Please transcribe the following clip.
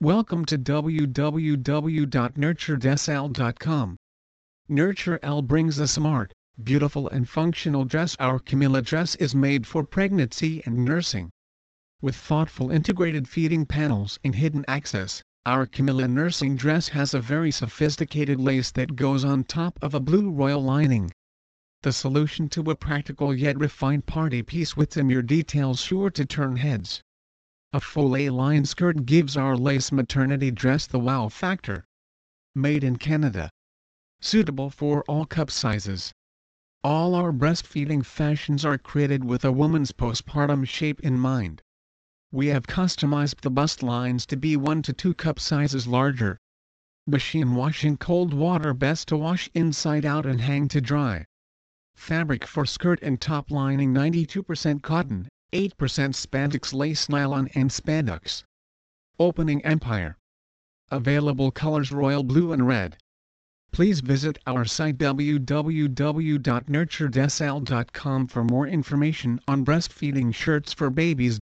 Welcome to www.nurture-elle.com. Nurture Elle brings a smart, beautiful and functional dress. Our Camilla dress is made for pregnancy and nursing. With thoughtful integrated feeding panels and hidden access, our Camilla nursing dress has a very sophisticated lace that goes on top of a blue royal lining. The solution to a practical yet refined party piece with your details sure to turn heads. A full A-line skirt gives our lace maternity dress the wow factor. Made in Canada. Suitable for all cup sizes. All our breastfeeding fashions are created with a woman's postpartum shape in mind. We have customized the bust lines to be 1 to 2 cup sizes larger. Machine wash in cold water best to wash inside out and hang to dry. Fabric for skirt and top lining 92% cotton, 8% spandex lace nylon and spandex. Opening Empire. Available colors royal blue and red. Please visit our site www.nurture-elle.com for more information on breastfeeding shirts for babies.